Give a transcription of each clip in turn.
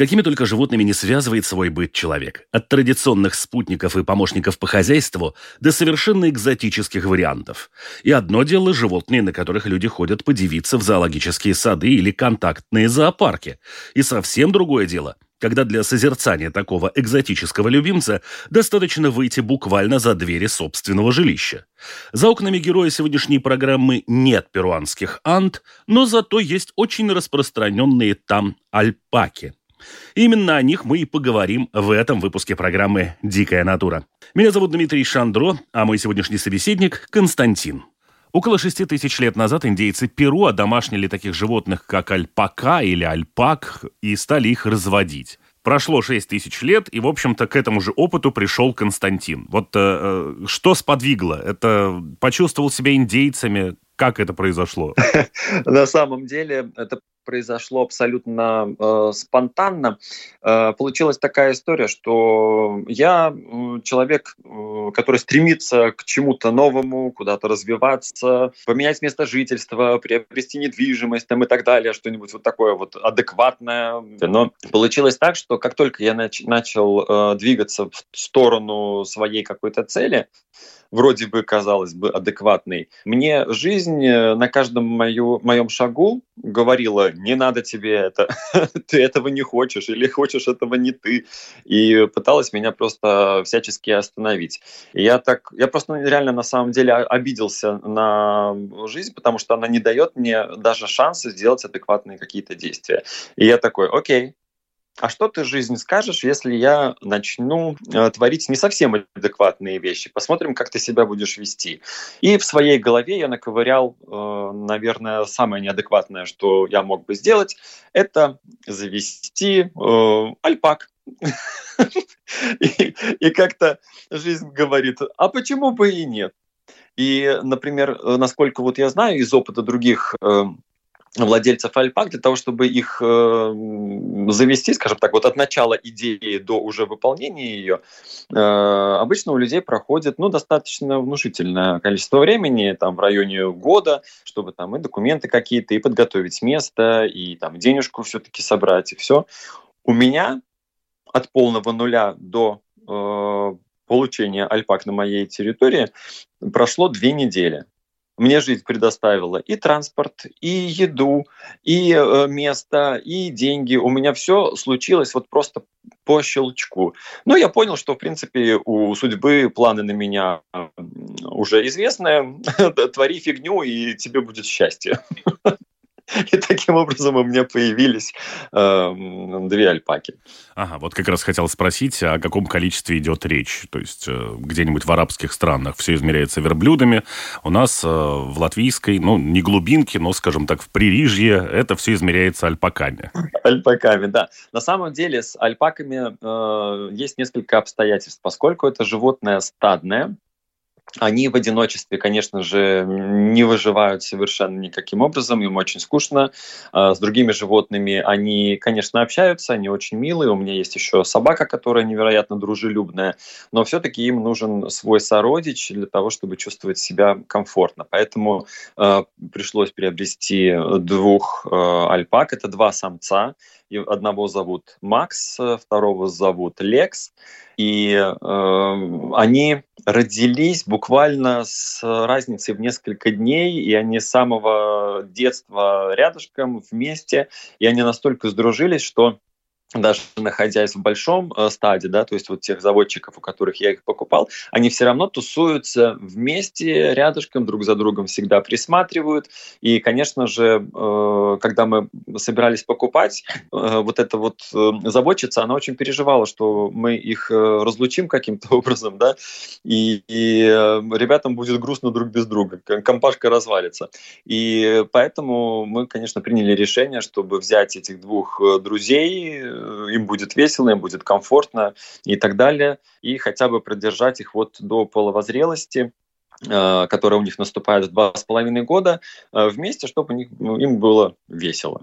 какими только животными не связывает свой быт человек. От традиционных спутников и помощников по хозяйству до совершенно экзотических вариантов. И одно дело животные, на которых люди ходят подивиться в зоологические сады или контактные зоопарки. И совсем другое дело – когда для созерцания такого экзотического любимца достаточно выйти буквально за двери собственного жилища. За окнами героя сегодняшней программы нет перуанских ант, но зато есть очень распространенные там альпаки – Именно о них мы и поговорим в этом выпуске программы «Дикая натура». Меня зовут Дмитрий Шандро, а мой сегодняшний собеседник – Константин. Около шести тысяч лет назад индейцы Перу одомашнили таких животных, как альпака или альпак, и стали их разводить. Прошло шесть тысяч лет, и, в общем-то, к этому же опыту пришел Константин. Вот э, э что сподвигло? Это почувствовал себя индейцами? Как это произошло? На самом деле, это произошло абсолютно э, спонтанно. Э, получилась такая история, что я э, человек, э, который стремится к чему-то новому, куда-то развиваться, поменять место жительства, приобрести недвижимость там, и так далее, что-нибудь вот такое вот адекватное. Но получилось так, что как только я нач- начал э, двигаться в сторону своей какой-то цели, вроде бы, казалось бы, адекватный. Мне жизнь э, на каждом мою, моем шагу говорила, не надо тебе это, ты этого не хочешь, или хочешь этого не ты, и пыталась меня просто всячески остановить. И я так, я просто реально на самом деле обиделся на жизнь, потому что она не дает мне даже шанса сделать адекватные какие-то действия. И я такой, окей, а что ты жизнь скажешь, если я начну э, творить не совсем адекватные вещи? Посмотрим, как ты себя будешь вести. И в своей голове я наковырял, э, наверное, самое неадекватное, что я мог бы сделать, это завести э, альпак. И, как-то жизнь говорит, а почему бы и нет? И, например, насколько вот я знаю из опыта других э, владельцев альпак для того, чтобы их э, завести, скажем так, вот от начала идеи до уже выполнения ее, э, обычно у людей проходит ну, достаточно внушительное количество времени, там в районе года, чтобы там и документы какие-то, и подготовить место, и там денежку все-таки собрать, и все. У меня от полного нуля до э, получения альпак на моей территории прошло две недели мне жизнь предоставила и транспорт, и еду, и э, место, и деньги. У меня все случилось вот просто по щелчку. Но я понял, что, в принципе, у судьбы планы на меня уже известны. Твори фигню, и тебе будет счастье. И таким образом у меня появились э, две альпаки. Ага, вот как раз хотел спросить, о каком количестве идет речь. То есть э, где-нибудь в арабских странах все измеряется верблюдами. У нас э, в латвийской, ну, не глубинке, но, скажем так, в Пририжье это все измеряется альпаками. Альпаками, да. На самом деле с альпаками э, есть несколько обстоятельств. Поскольку это животное стадное, они в одиночестве, конечно же, не выживают совершенно никаким образом, им очень скучно. А, с другими животными они, конечно, общаются, они очень милые. У меня есть еще собака, которая невероятно дружелюбная, но все-таки им нужен свой сородич для того, чтобы чувствовать себя комфортно. Поэтому э, пришлось приобрести двух э, альпак. Это два самца. Одного зовут Макс, второго зовут Лекс. И э, они родились буквально с разницей в несколько дней, и они с самого детства рядышком вместе, и они настолько сдружились, что даже находясь в большом э, стаде, да, то есть вот тех заводчиков, у которых я их покупал, они все равно тусуются вместе, рядышком, друг за другом всегда присматривают. И, конечно же, э, когда мы собирались покупать, э, вот эта вот заводчица, она очень переживала, что мы их разлучим каким-то образом, да, и, и ребятам будет грустно друг без друга, компашка развалится. И поэтому мы, конечно, приняли решение, чтобы взять этих двух друзей, им будет весело, им будет комфортно и так далее. И хотя бы продержать их вот до половозрелости, которая у них наступает в два с половиной года, вместе, чтобы ну, им было весело.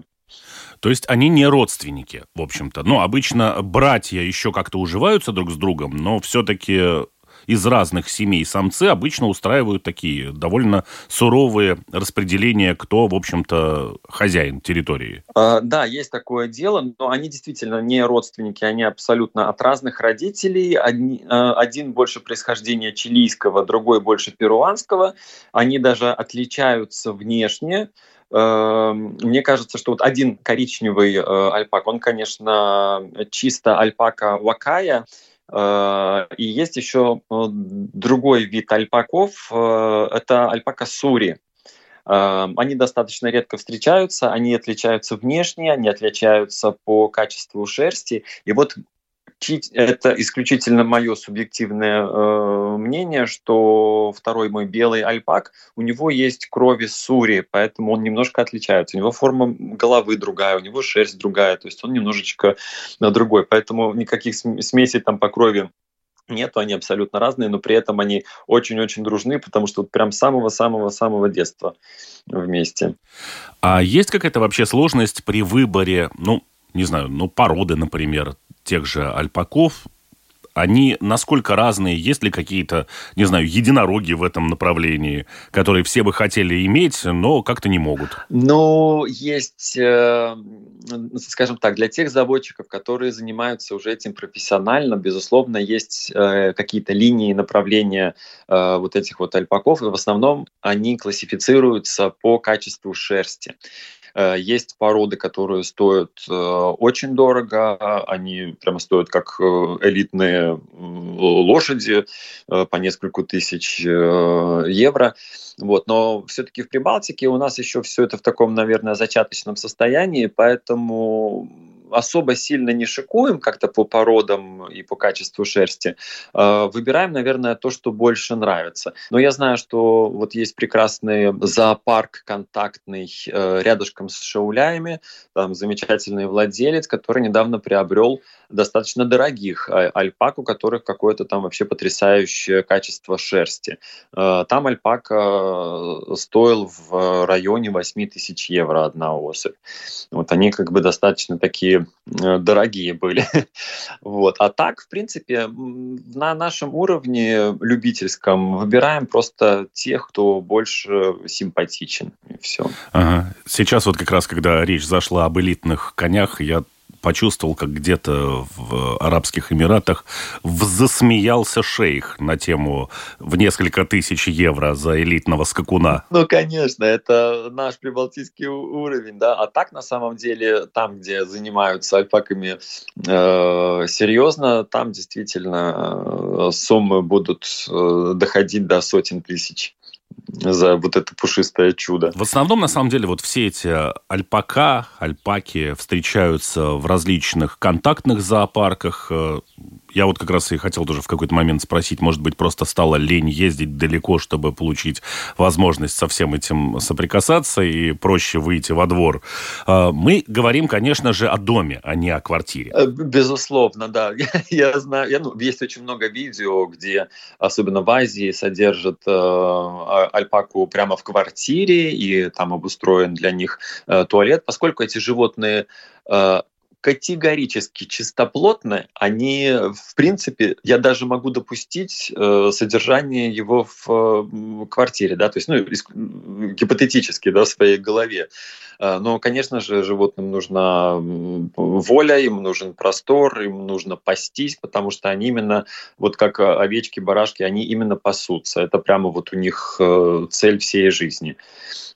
То есть они не родственники, в общем-то. Ну, обычно братья еще как-то уживаются друг с другом, но все-таки из разных семей самцы обычно устраивают такие довольно суровые распределения, кто, в общем-то, хозяин территории. А, да, есть такое дело, но они действительно не родственники, они абсолютно от разных родителей. Один, а, один больше происхождения чилийского, другой больше перуанского. Они даже отличаются внешне. Эм, мне кажется, что вот один коричневый э, альпак, он, конечно, чисто альпака вакая, э, и есть еще э, другой вид альпаков, это альпака сури. Они достаточно редко встречаются, они отличаются внешне, они отличаются по качеству шерсти. И вот это исключительно мое субъективное э, мнение, что второй мой белый альпак, у него есть крови сури, поэтому он немножко отличается. У него форма головы другая, у него шерсть другая, то есть он немножечко э, другой. Поэтому никаких смесей там по крови нету, они абсолютно разные, но при этом они очень-очень дружны, потому что вот прям самого-самого-самого детства вместе. А есть какая-то вообще сложность при выборе, ну, не знаю, ну, породы, например, тех же альпаков, они насколько разные? Есть ли какие-то, не знаю, единороги в этом направлении, которые все бы хотели иметь, но как-то не могут? Ну, есть, э, скажем так, для тех заводчиков, которые занимаются уже этим профессионально, безусловно, есть э, какие-то линии направления э, вот этих вот альпаков, и в основном они классифицируются по качеству шерсти. Э, есть породы, которые стоят э, очень дорого, они прямо стоят как э, элитные лошади по несколько тысяч евро. Вот. Но все-таки в Прибалтике у нас еще все это в таком, наверное, зачаточном состоянии, поэтому особо сильно не шикуем как-то по породам и по качеству шерсти. А, выбираем, наверное, то, что больше нравится. Но я знаю, что вот есть прекрасный зоопарк контактный э, рядышком с Шауляями, там замечательный владелец, который недавно приобрел достаточно дорогих а, альпак, у которых какое-то там вообще потрясающее качество шерсти. Э, там альпака э, стоил в районе 8 тысяч евро одна особь. Вот они как бы достаточно такие э, дорогие были. вот. А так, в принципе, на нашем уровне любительском выбираем просто тех, кто больше симпатичен. И все. Ага. Сейчас вот как раз, когда речь зашла об элитных конях, я почувствовал, как где-то в Арабских Эмиратах засмеялся шейх на тему в несколько тысяч евро за элитного скакуна. Ну, конечно, это наш прибалтийский уровень, да. А так, на самом деле, там, где занимаются альпаками э, серьезно, там действительно э, суммы будут э, доходить до сотен тысяч за вот это пушистое чудо. В основном, на самом деле, вот все эти альпака, альпаки встречаются в различных контактных зоопарках. Я вот как раз и хотел тоже в какой-то момент спросить, может быть, просто стало лень ездить далеко, чтобы получить возможность со всем этим соприкасаться и проще выйти во двор. А, мы говорим, конечно же, о доме, а не о квартире. Э, безусловно, да. Я, я знаю, я, ну, есть очень много видео, где, особенно в Азии, содержат э, альпаку прямо в квартире, и там обустроен для них э, туалет, поскольку эти животные э, категорически чистоплотны, они, в принципе, я даже могу допустить э, содержание его в э, квартире, да, то есть, ну, гипотетически, да, в своей голове. Э, но, конечно же, животным нужна воля, им нужен простор, им нужно пастись, потому что они именно, вот как овечки, барашки, они именно пасутся. Это прямо вот у них э, цель всей жизни.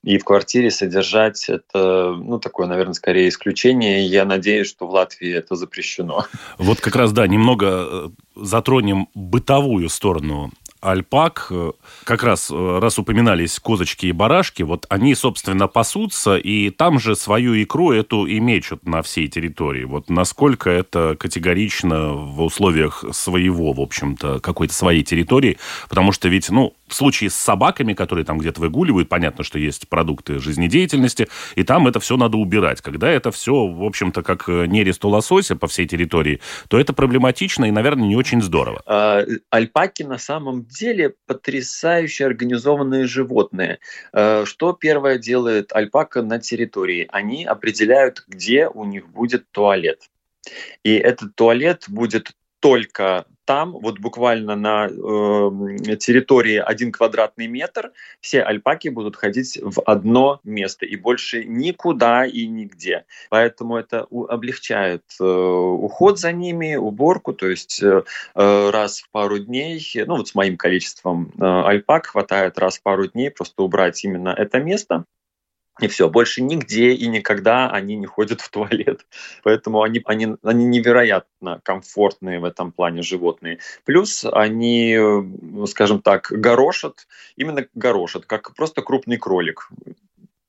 И в квартире содержать это, ну, такое, наверное, скорее исключение. Я надеюсь, что в Латвии это запрещено. Вот как раз, да, немного э, затронем бытовую сторону альпак, э, как раз, э, раз упоминались козочки и барашки, вот они, собственно, пасутся, и там же свою икру эту и мечут на всей территории. Вот насколько это категорично в условиях своего, в общем-то, какой-то своей территории, потому что ведь, ну, в случае с собаками, которые там где-то выгуливают, понятно, что есть продукты жизнедеятельности, и там это все надо убирать. Когда это все, в общем-то, как э, нерест у лосося по всей территории, то это проблематично и, наверное, не очень здорово. А, альпаки на самом деле потрясающе организованные животные. А, что первое делает альпака на территории? Они определяют, где у них будет туалет. И этот туалет будет только там, вот буквально на э, территории один квадратный метр, все альпаки будут ходить в одно место и больше никуда и нигде. Поэтому это облегчает э, уход за ними, уборку, то есть э, э, раз в пару дней, ну вот с моим количеством э, альпак хватает раз в пару дней просто убрать именно это место. И все, больше нигде и никогда они не ходят в туалет. Поэтому они, они, они невероятно комфортные в этом плане животные. Плюс они, скажем так, горошат, именно горошат, как просто крупный кролик.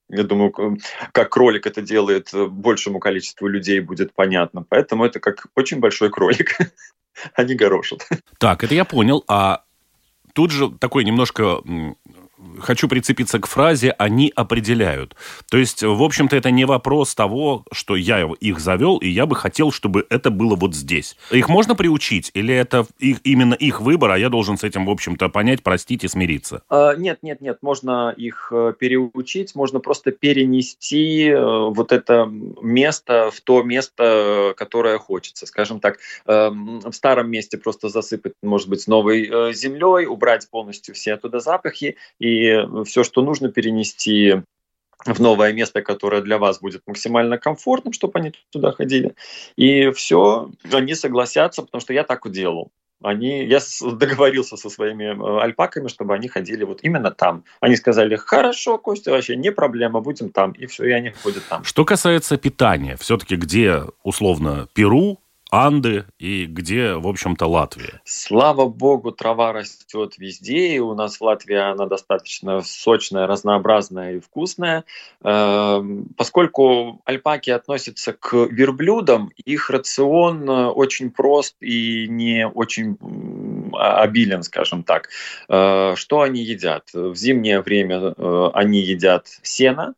Я думаю, как кролик это делает, большему количеству людей будет понятно. Поэтому это как очень большой кролик. Они горошат. Так, это я понял. А тут же такой немножко хочу прицепиться к фразе «они определяют». То есть, в общем-то, это не вопрос того, что я их завел, и я бы хотел, чтобы это было вот здесь. Их можно приучить? Или это их, именно их выбор, а я должен с этим, в общем-то, понять, простить и смириться? А, нет, нет, нет. Можно их э, переучить, можно просто перенести э, вот это место в то место, которое хочется. Скажем так, эм, в старом месте просто засыпать, может быть, новой э, землей, убрать полностью все оттуда запахи и все, что нужно перенести в новое место, которое для вас будет максимально комфортным, чтобы они туда ходили. И все, они согласятся, потому что я так делал. Они, я договорился со своими э, альпаками, чтобы они ходили вот именно там. Они сказали, хорошо, Костя, вообще не проблема, будем там. И все, и они ходят там. Что касается питания, все-таки где, условно, Перу, Анды и где, в общем-то, Латвия? Слава богу, трава растет везде, и у нас в Латвии она достаточно сочная, разнообразная и вкусная. Эм, поскольку альпаки относятся к верблюдам, их рацион э, очень прост и не очень обилен, скажем так. Э, что они едят? В зимнее время э, они едят сено,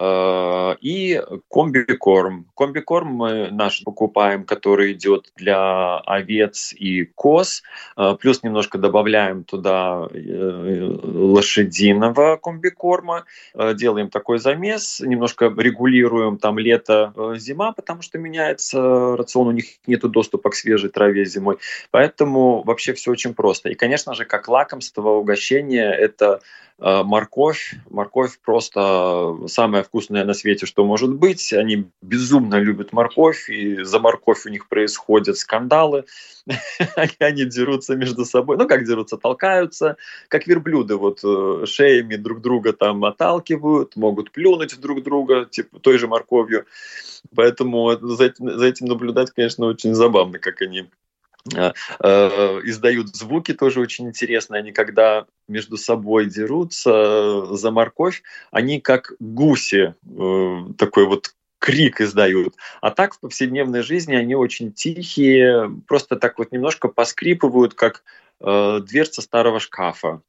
и комбикорм. Комбикорм мы наш покупаем, который идет для овец и коз. Э, плюс немножко добавляем туда э, лошадиного комбикорма. Делаем такой замес, немножко регулируем там лето-зима, потому что меняется рацион, у них нет доступа к свежей траве зимой. Поэтому вообще все очень просто. И, конечно же, как лакомство, угощение, это Э, морковь. Морковь просто самое вкусное на свете, что может быть. Они безумно любят морковь, и за морковь у них происходят скандалы. Они дерутся между собой. Ну, как дерутся, толкаются, как верблюды вот э, шеями друг друга там отталкивают, могут плюнуть друг друга, типа той же морковью. Поэтому за этим наблюдать, конечно, очень забавно, как они Э, э, издают звуки тоже очень интересно. Они когда между собой дерутся за морковь, они как гуси, э, такой вот крик издают. А так в повседневной жизни они очень тихие, просто так вот немножко поскрипывают, как э, дверца старого шкафа.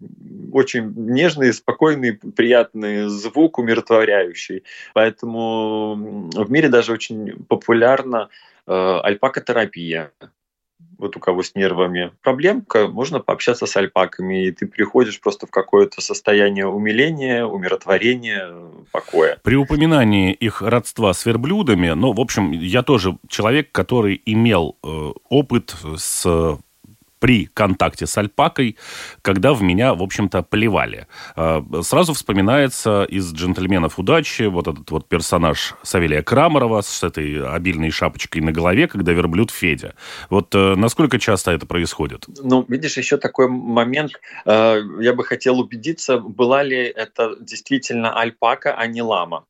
Очень нежный, спокойный, приятный звук, умиротворяющий. Поэтому в мире даже очень популярна э, альпакотерапия вот у кого с нервами проблемка, можно пообщаться с альпаками, и ты приходишь просто в какое-то состояние умиления, умиротворения, покоя. При упоминании их родства с верблюдами, ну, в общем, я тоже человек, который имел э, опыт с при контакте с альпакой, когда в меня, в общем-то, плевали. А, сразу вспоминается из «Джентльменов удачи» вот этот вот персонаж Савелия Крамарова с этой обильной шапочкой на голове, когда верблюд Федя. Вот э, насколько часто это происходит? Ну, видишь, еще такой момент. Э, я бы хотел убедиться, была ли это действительно альпака, а не лама.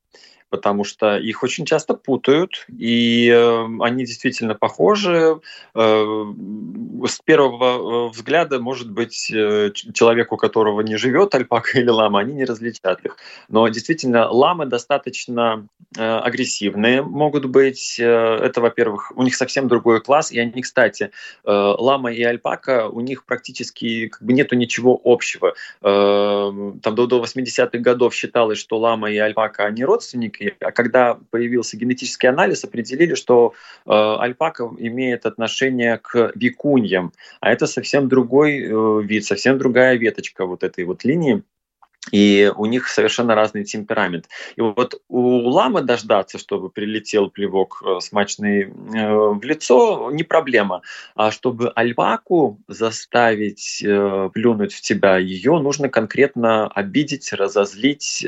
Потому что их очень часто путают, и э, они действительно похожи. Э, с первого э, взгляда, может быть, э, человек, у которого не живет альпака или лама, они не различат их. Но действительно, ламы достаточно э, агрессивные могут быть. Э, это, во-первых, у них совсем другой класс, и они, кстати, э, лама и альпака, у них практически как бы нету ничего общего. Э, там до, до 80-х годов считалось, что лама и альпака, они родственники, а когда появился генетический анализ, определили, что э, альпака имеет отношение к викуньям, а это совсем другой э, вид, совсем другая веточка вот этой вот линии и у них совершенно разный темперамент. И вот у ламы дождаться, чтобы прилетел плевок э, смачный э, в лицо, не проблема. А чтобы альпаку заставить э, плюнуть в тебя, ее нужно конкретно обидеть, разозлить,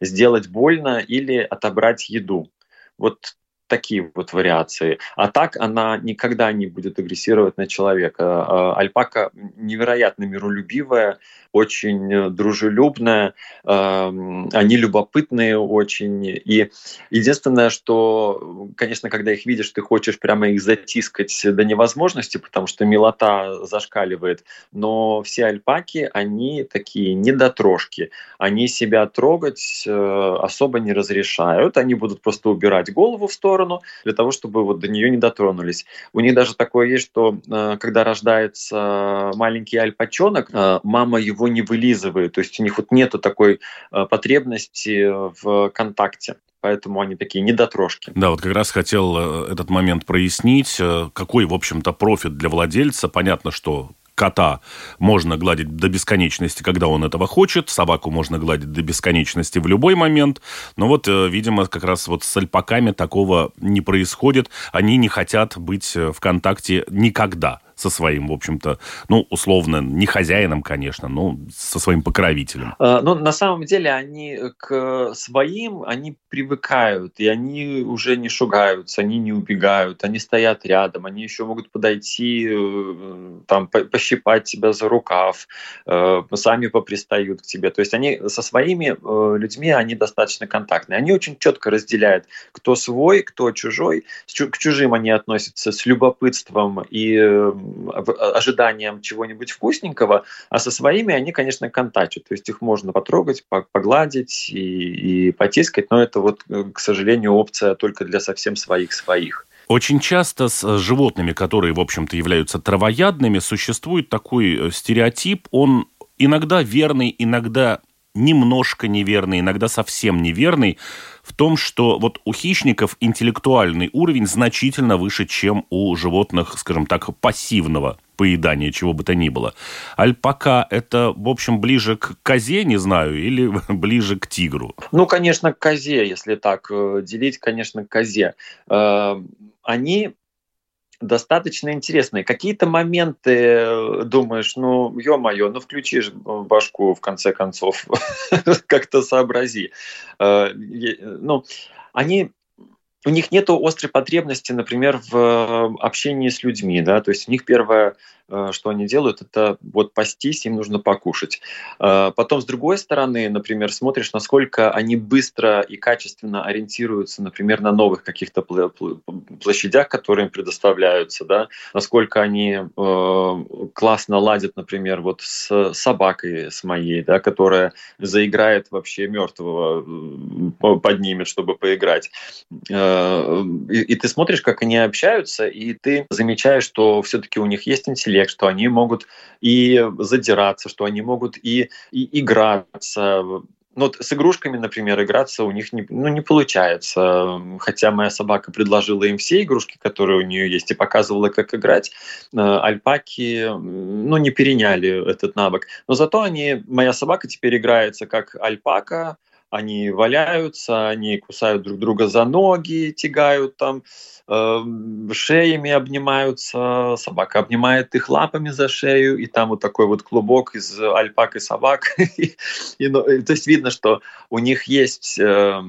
сделать больно или отобрать еду. Вот такие вот вариации. А так она никогда не будет агрессировать на человека. А, альпака невероятно миролюбивая, очень дружелюбная, они любопытные очень. И единственное, что, конечно, когда их видишь, ты хочешь прямо их затискать до невозможности, потому что милота зашкаливает. Но все альпаки, они такие недотрошки. Они себя трогать э, особо не разрешают. Они будут просто убирать голову в сторону для того, чтобы вот до нее не дотронулись. У них даже такое есть, что э, когда рождается маленький альпачонок, мама его не вылизывают. То есть у них вот нету такой э, потребности в контакте поэтому они такие недотрошки. Да, вот как раз хотел э, этот момент прояснить. Э, какой, в общем-то, профит для владельца? Понятно, что кота можно гладить до бесконечности, когда он этого хочет, собаку можно гладить до бесконечности в любой момент, но вот, видимо, как раз вот с альпаками такого не происходит, они не хотят быть в контакте никогда со своим, в общем-то, ну, условно, не хозяином, конечно, но со своим покровителем? А, ну, на самом деле, они к своим, они привыкают, и они уже не шугаются, они не убегают, они стоят рядом, они еще могут подойти, э, там, пощипать тебя за рукав, э, сами попристают к тебе. То есть они со своими э, людьми, они достаточно контактные. Они очень четко разделяют, кто свой, кто чужой. К чужим они относятся с любопытством и ожиданием чего-нибудь вкусненького, а со своими они, конечно, контачат. То есть их можно потрогать, погладить и, и потискать, но это вот, э, к сожалению, опция только для совсем своих-своих. Очень часто с животными, которые, в общем-то, являются травоядными, существует такой э, стереотип, он иногда верный, иногда немножко неверный, иногда совсем неверный, в том, что вот у хищников интеллектуальный уровень значительно выше, чем у животных, скажем так, пассивного поедания, чего бы то ни было. Альпака – это, в общем, ближе к козе, не знаю, или ближе к тигру? Ну, конечно, к козе, если так э, делить, конечно, к козе. Э, они достаточно интересные. Какие-то моменты э, думаешь, ну, ё-моё, ну, включишь башку, в конце концов, как-то сообрази. Э, ну, они у них нет острой потребности, например, в э, общении с людьми, да, то есть у них первое Э, что они делают, это вот пастись, им нужно покушать. Э, потом, с другой стороны, например, смотришь, насколько они быстро и качественно ориентируются, например, на новых каких-то площадях, которые им предоставляются, да, насколько они классно ладят, например, вот с собакой, с моей, да, которая заиграет вообще мертвого, поднимет, чтобы поиграть. И, и ты смотришь, как они общаются, и ты замечаешь, что все-таки у них есть интеллект, интеллект, что они могут и задираться, что они могут и, и играться. Ну, вот с игрушками, например, играться у них не, ну, не получается. Хотя моя собака предложила им все игрушки, которые у нее есть, и показывала, как играть. Э, альпаки ну, не переняли этот навык. Но зато они, моя собака теперь играется как альпака, они валяются, они кусают друг друга за ноги, тягают там, э, шеями обнимаются, собака обнимает их лапами за шею, и там вот такой вот клубок из альпак и собак. ну, то есть видно, что у них есть э,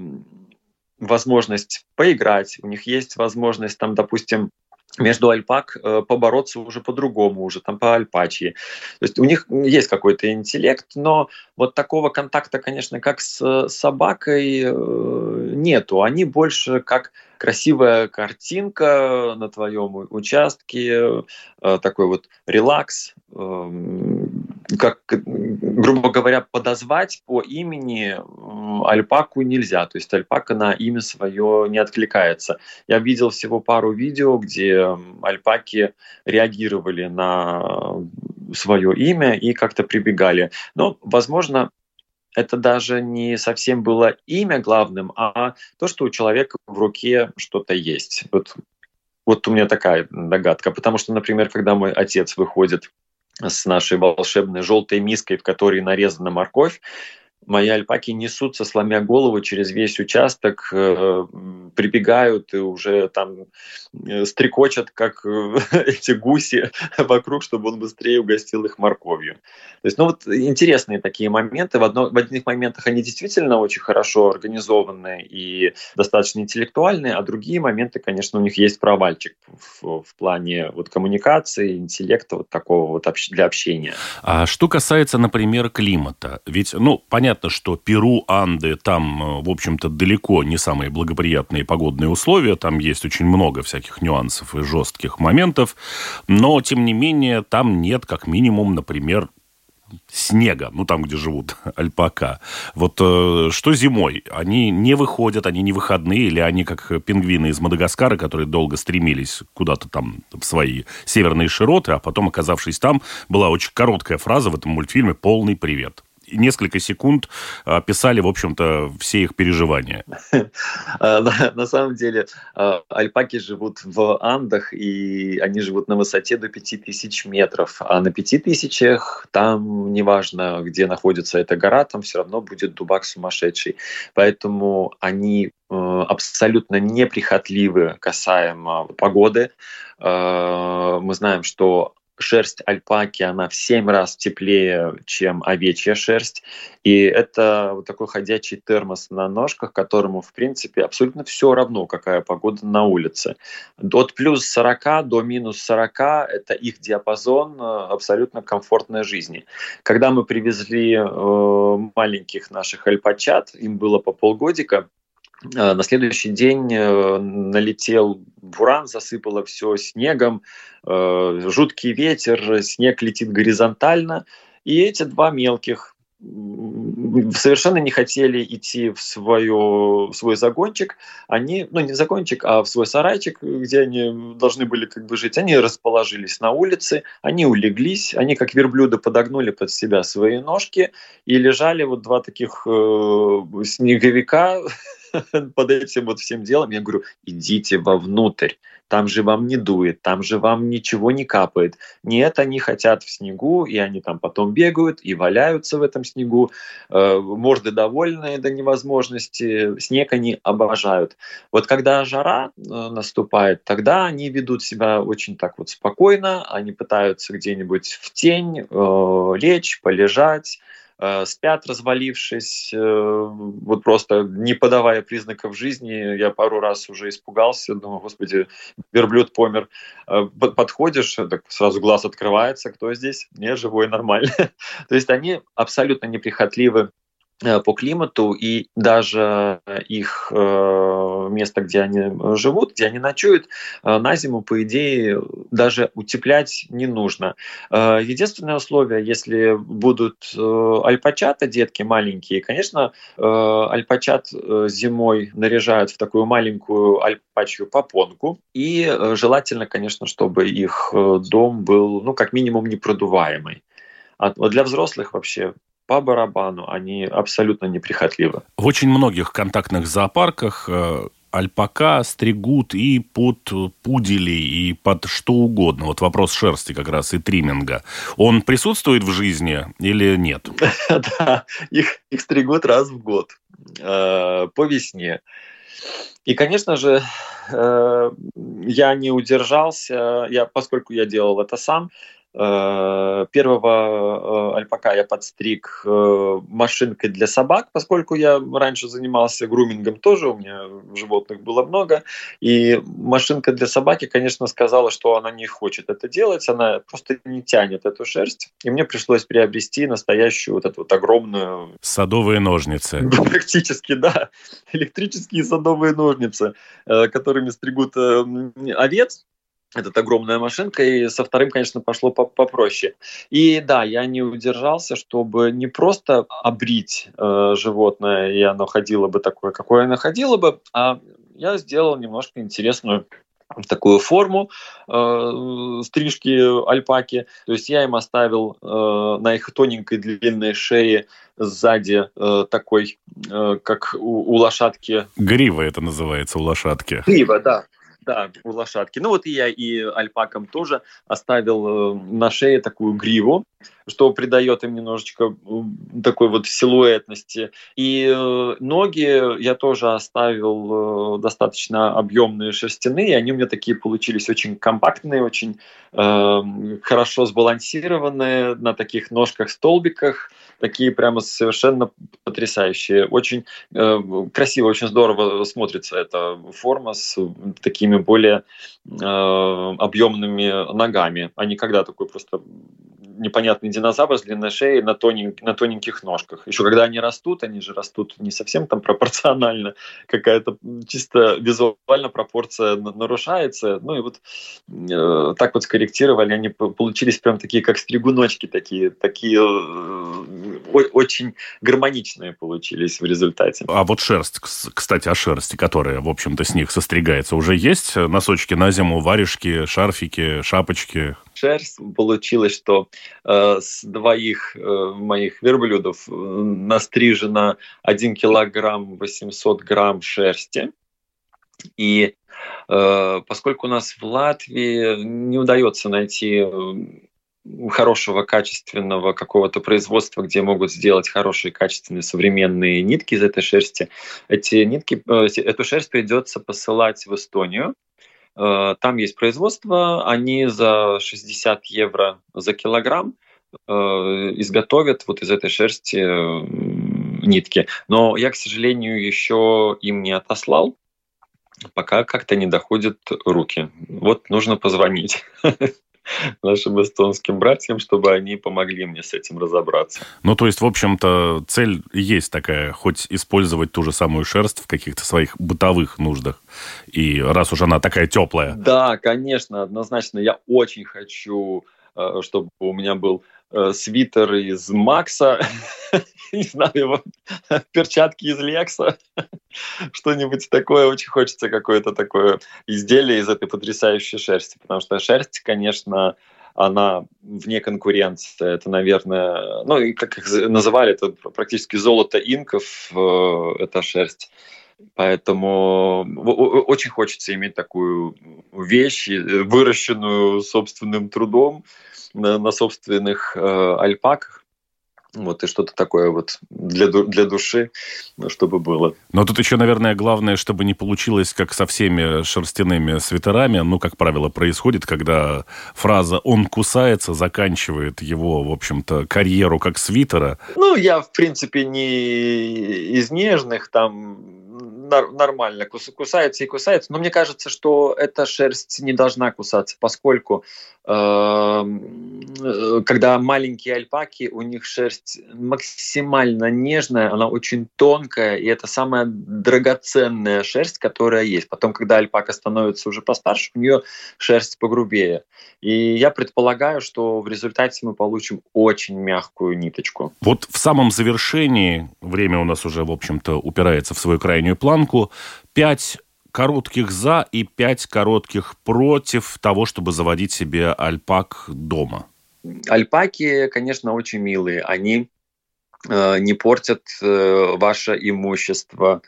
возможность поиграть, у них есть возможность там, допустим, между альпак э, побороться уже по-другому, уже там по альпачьи. То есть у них есть какой-то интеллект, но вот такого контакта, конечно, как с собакой э, нету. Они больше как красивая картинка на твоем участке, э, такой вот релакс, эм, как, грубо говоря, подозвать по имени альпаку нельзя. То есть альпака на имя свое не откликается. Я видел всего пару видео, где альпаки реагировали на свое имя и как-то прибегали. Но, возможно, это даже не совсем было имя главным, а то, что у человека в руке что-то есть. Вот, вот у меня такая догадка. Потому что, например, когда мой отец выходит с нашей волшебной желтой миской, в которой нарезана морковь, мои альпаки несутся, сломя голову через весь участок, э, прибегают и уже там э, стрекочат, как э, эти гуси вокруг, чтобы он быстрее угостил их морковью. То есть, ну вот интересные такие моменты. В, одно, в одних моментах они действительно очень хорошо организованы и достаточно интеллектуальные, а другие моменты, конечно, у них есть провальчик в, в плане вот коммуникации, интеллекта вот такого вот для общения. А что касается, например, климата, ведь, ну, понятно, понятно, что Перу, Анды, там, э, в общем-то, далеко не самые благоприятные погодные условия, там есть очень много всяких нюансов и жестких моментов, но, тем не менее, там нет, как минимум, например, снега, ну там, где живут альпака. Вот э, что зимой? Они не выходят, они не выходные, или они как пингвины из Мадагаскара, которые долго стремились куда-то там в свои северные широты, а потом, оказавшись там, была очень короткая фраза в этом мультфильме «Полный привет» несколько секунд описали, в общем-то, все их переживания. А, на самом деле, а, альпаки живут в Андах, и они живут на высоте до 5000 метров. А на 5000 там, неважно, где находится эта гора, там все равно будет дубак сумасшедший. Поэтому они э, абсолютно неприхотливы касаемо погоды. Э, мы знаем, что шерсть альпаки, она в 7 раз теплее, чем овечья шерсть. И это вот такой ходячий термос на ножках, которому, в принципе, абсолютно все равно, какая погода на улице. От плюс 40 до минус 40 – это их диапазон э, абсолютно комфортной жизни. Когда мы привезли э, маленьких наших альпачат, им было по полгодика, на следующий день налетел буран, засыпало все снегом, э, жуткий ветер, снег летит горизонтально. И эти два мелких совершенно не хотели идти в, свое, в свой загончик. Они, ну не в загончик, а в свой сарайчик, где они должны были как бы жить. Они расположились на улице, они улеглись, они как верблюды подогнули под себя свои ножки и лежали вот два таких э, снеговика под этим вот всем делом, я говорю, идите вовнутрь, там же вам не дует, там же вам ничего не капает. Нет, они хотят в снегу, и они там потом бегают и валяются в этом снегу, э, морды довольные до невозможности, снег они обожают. Вот когда жара э, наступает, тогда они ведут себя очень так вот спокойно, они пытаются где-нибудь в тень э, лечь, полежать, спят, развалившись, э, вот просто не подавая признаков жизни. Я пару раз уже испугался, думаю, господи, верблюд помер. Э, подходишь, так сразу глаз открывается, кто здесь? Не, живой, нормально. То есть они абсолютно неприхотливы Э, по климату, и даже их э, место, где они живут, где они ночуют, э, на зиму, по идее, даже утеплять не нужно. Единственное условие, если будут альпачата, детки маленькие, конечно, альпачат зимой наряжают в такую маленькую альпачью попонку, и желательно, конечно, чтобы их дом был, ну, как минимум, непродуваемый. А для взрослых вообще по барабану, они абсолютно неприхотливы. В очень многих контактных зоопарках э, альпака стригут и под пуделей, и под что угодно. Вот вопрос шерсти как раз и триминга. Он присутствует в жизни или нет? Да, их, их стригут раз в год э, по весне. И, конечно же, э, я не удержался, я, поскольку я делал это сам, первого э, альпака я подстриг э, машинкой для собак, поскольку я раньше занимался грумингом тоже, у меня животных было много. И машинка для собаки, конечно, сказала, что она не хочет это делать, она просто не тянет эту шерсть. И мне пришлось приобрести настоящую вот эту вот огромную... Садовые ножницы. Практически, да. Электрические садовые ножницы, которыми стригут овец этот огромная машинка, и со вторым, конечно, пошло попроще. И да, я не удержался, чтобы не просто обрить э, животное, и оно ходило бы такое, какое оно ходило бы, а я сделал немножко интересную такую форму э, стрижки альпаки. То есть я им оставил э, на их тоненькой длинной шее сзади э, такой, э, как у, у лошадки. Грива это называется у лошадки. Грива, да. Да, у лошадки. Ну вот и я и альпакам тоже оставил э, на шее такую гриву, что придает им немножечко такой вот силуэтности. И э, ноги я тоже оставил э, достаточно объемные шерстяные, они у меня такие получились очень компактные, очень э, хорошо сбалансированные на таких ножках-столбиках, такие прямо совершенно потрясающие. Очень э, красиво, очень здорово смотрится эта форма с такими более э, объемными ногами, а не когда такой просто непонятный динозавр с длинной шеей на, тонен, на тоненьких ножках. Еще когда они растут, они же растут не совсем там пропорционально, какая-то чисто визуально пропорция нарушается. Ну и вот э, так вот скорректировали, они получились прям такие, как стригуночки такие, такие э, очень гармоничные получились в результате. А вот шерсть, кстати, о шерсти, которая, в общем-то, с них состригается, уже есть носочки на зиму, варежки, шарфики, шапочки? Шерсть. Получилось, что э, с двоих э, моих верблюдов э, настрижено 1 килограмм 800 грамм шерсти. И э, поскольку у нас в Латвии не удается найти э, хорошего, качественного какого-то производства, где могут сделать хорошие, качественные, современные нитки из этой шерсти. Эти нитки, э, эту шерсть придется посылать в Эстонию. Э, там есть производство, они за 60 евро за килограмм э, изготовят вот из этой шерсти э, нитки. Но я, к сожалению, еще им не отослал, пока как-то не доходят руки. Вот нужно позвонить. нашим эстонским братьям, чтобы они помогли мне с этим разобраться. Ну, то есть, в общем-то, цель есть такая, хоть использовать ту же самую шерсть в каких-то своих бытовых нуждах. И раз уж она такая теплая. Да, конечно, однозначно. Я очень хочу, э, чтобы у меня был э, свитер из Макса, не знаю, перчатки из Лекса, что-нибудь такое. Очень хочется какое-то такое изделие из этой потрясающей шерсти, потому что шерсть, конечно, она вне конкуренции. Это, наверное, ну, и как их называли, это практически золото инков, э, эта шерсть. Поэтому очень хочется иметь такую вещь, выращенную собственным трудом на, на собственных э, альпаках. Вот, и что-то такое вот для, для души, чтобы было. Но тут еще, наверное, главное, чтобы не получилось, как со всеми шерстяными свитерами, ну, как правило, происходит, когда фраза «он кусается» заканчивает его, в общем-то, карьеру как свитера. Ну, я, в принципе, не из нежных, там, нормально кусается и кусается, но мне кажется, что эта шерсть не должна кусаться, поскольку эм, э, когда маленькие альпаки, у них шерсть максимально нежная, она очень тонкая, и это самая драгоценная шерсть, которая есть. Потом, когда альпака становится уже постарше, у нее шерсть погрубее. И я предполагаю, что в результате мы получим очень мягкую ниточку. Вот в самом завершении, время у нас уже, в общем-то, упирается в свою крайнюю планку, пять коротких за и пять коротких против того, чтобы заводить себе альпак дома. Альпаки, конечно, очень милые. Они э, не портят э, ваше имущество,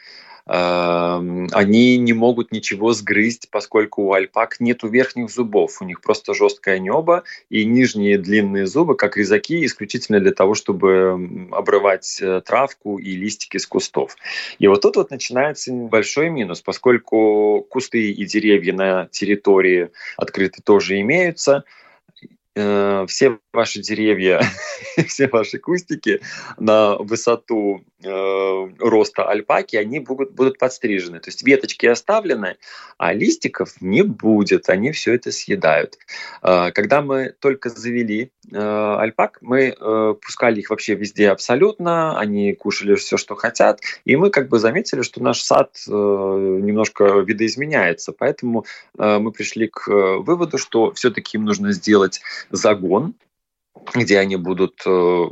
они не могут ничего сгрызть, поскольку у альпак нет верхних зубов. У них просто жесткое небо и нижние длинные зубы, как резаки, исключительно для того, чтобы обрывать э, травку и листики с кустов. И вот тут вот начинается большой минус, поскольку кусты и деревья на территории открыты тоже имеются, э, все ваши деревья, все ваши кустики на высоту э, роста альпаки, они будут, будут подстрижены. То есть веточки оставлены, а листиков не будет, они все это съедают. Э, когда мы только завели э, альпак, мы э, пускали их вообще везде абсолютно, они кушали все, что хотят, и мы как бы заметили, что наш сад э, немножко видоизменяется, поэтому э, мы пришли к э, выводу, что все-таки им нужно сделать загон, где они будут э,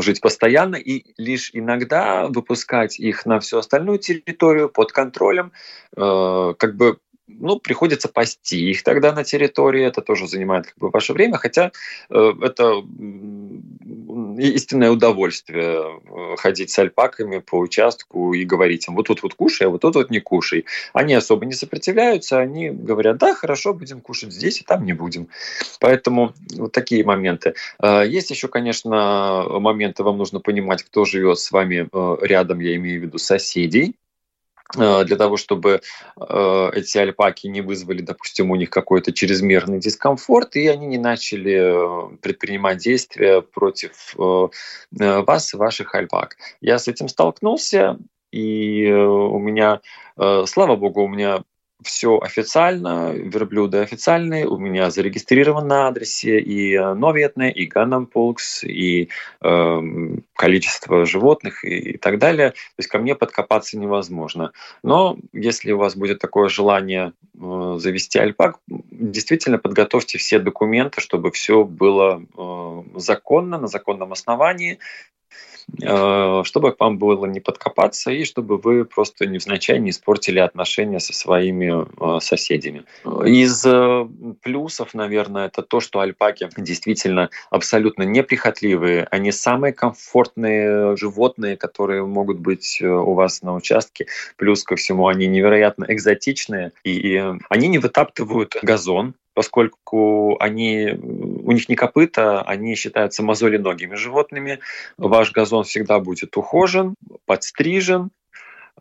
жить постоянно, и лишь иногда выпускать их на всю остальную территорию под контролем, э, как бы ну, приходится пасти их тогда на территории, это тоже занимает как бы ваше время, хотя э, это истинное удовольствие э, ходить с альпаками по участку и говорить им, вот тут вот кушай, а вот тут вот не кушай. Они особо не сопротивляются, они говорят, да, хорошо, будем кушать здесь, и там не будем. Поэтому вот такие моменты. Э, есть еще, конечно, моменты, вам нужно понимать, кто живет с вами э, рядом, я имею в виду соседей, для того, чтобы э, эти альпаки не вызвали, допустим, у них какой-то чрезмерный дискомфорт, и они не начали э, предпринимать действия против вас и ваших альпак. Я с этим столкнулся, и у меня, слава богу, у меня все официально, верблюды официальные, у меня зарегистрирован на адресе и э, Новетне, и Ганнампулкс, и э, количество животных и, и так далее. То есть ко мне подкопаться невозможно. Но если у вас будет такое желание э, завести альпак, действительно подготовьте все документы, чтобы все было э, законно, на законном основании, чтобы к вам было не подкопаться и чтобы вы просто невзначай не испортили отношения со своими э, соседями. Из э, плюсов, наверное, это то, что альпаки действительно абсолютно неприхотливые. Они самые комфортные животные, которые могут быть у вас на участке. Плюс ко всему, они невероятно экзотичные, и они не вытаптывают газон, поскольку они, у них не копыта, они считаются мозоленогими животными. Ваш газон всегда будет ухожен, подстрижен,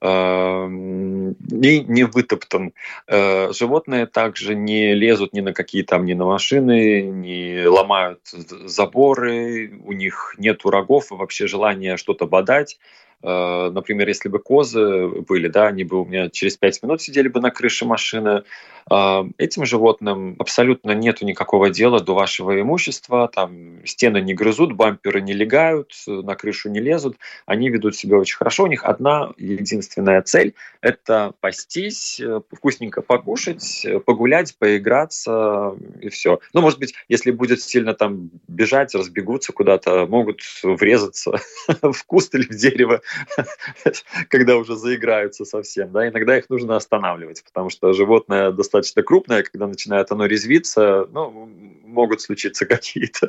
эм, и не вытоптан. Э, животные также не лезут ни на какие там, ни на машины, не ломают заборы, у них нет рогов, вообще желания что-то бодать. Э, например, если бы козы были, да, они бы у меня через пять минут сидели бы на крыше машины. А, этим животным абсолютно нету никакого дела до вашего имущества, там стены не грызут, бамперы не легают, на крышу не лезут, они ведут себя очень хорошо. У них одна единственная цель – это пастись, э, вкусненько покушать, погулять, поиграться и все. Ну, может быть, если будет сильно там бежать, разбегутся куда-то, могут врезаться в куст или в дерево, когда уже заиграются совсем. Да? Иногда их нужно останавливать, потому что животное достаточно крупное, когда начинает оно резвиться, ну, могут случиться какие-то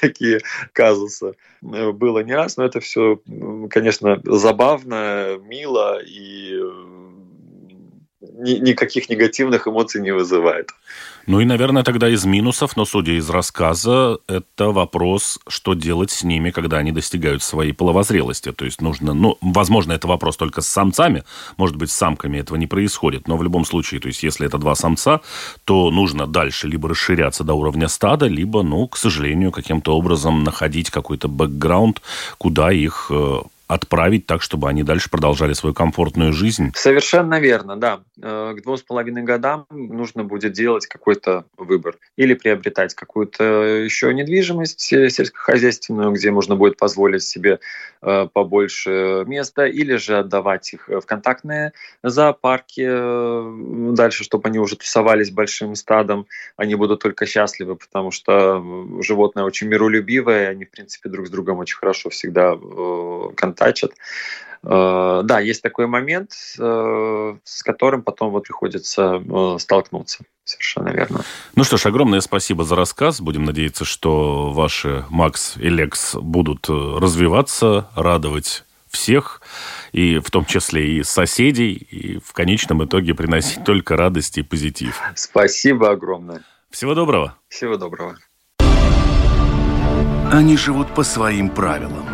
такие казусы. Было не раз, но это все, конечно, забавно, мило и никаких негативных эмоций не вызывает. Ну и, наверное, тогда из минусов, но судя из рассказа, это вопрос, что делать с ними, когда они достигают своей половозрелости. То есть нужно, ну, возможно, это вопрос только с самцами, может быть, с самками этого не происходит, но в любом случае, то есть если это два самца, то нужно дальше либо расширяться до уровня стада, либо, ну, к сожалению, каким-то образом находить какой-то бэкграунд, куда их э, отправить так, чтобы они дальше продолжали свою комфортную жизнь? Совершенно верно, да. Э, к двум с половиной годам нужно будет делать какой-то выбор. Или приобретать какую-то еще недвижимость сельскохозяйственную, где можно будет позволить себе э, побольше места, или же отдавать их в контактные зоопарки э, дальше, чтобы они уже тусовались большим стадом. Они будут только счастливы, потому что животное очень миролюбивое, они, в принципе, друг с другом очень хорошо всегда контактируют контачат. Э, да, есть такой момент, э, с которым потом вот приходится э, столкнуться. Совершенно верно. Ну что ж, огромное спасибо за рассказ. Будем надеяться, что ваши Макс и Лекс будут развиваться, радовать всех, и в том числе и соседей, и в конечном итоге приносить только радость и позитив. Спасибо огромное. Всего доброго. Всего доброго. Они живут по своим правилам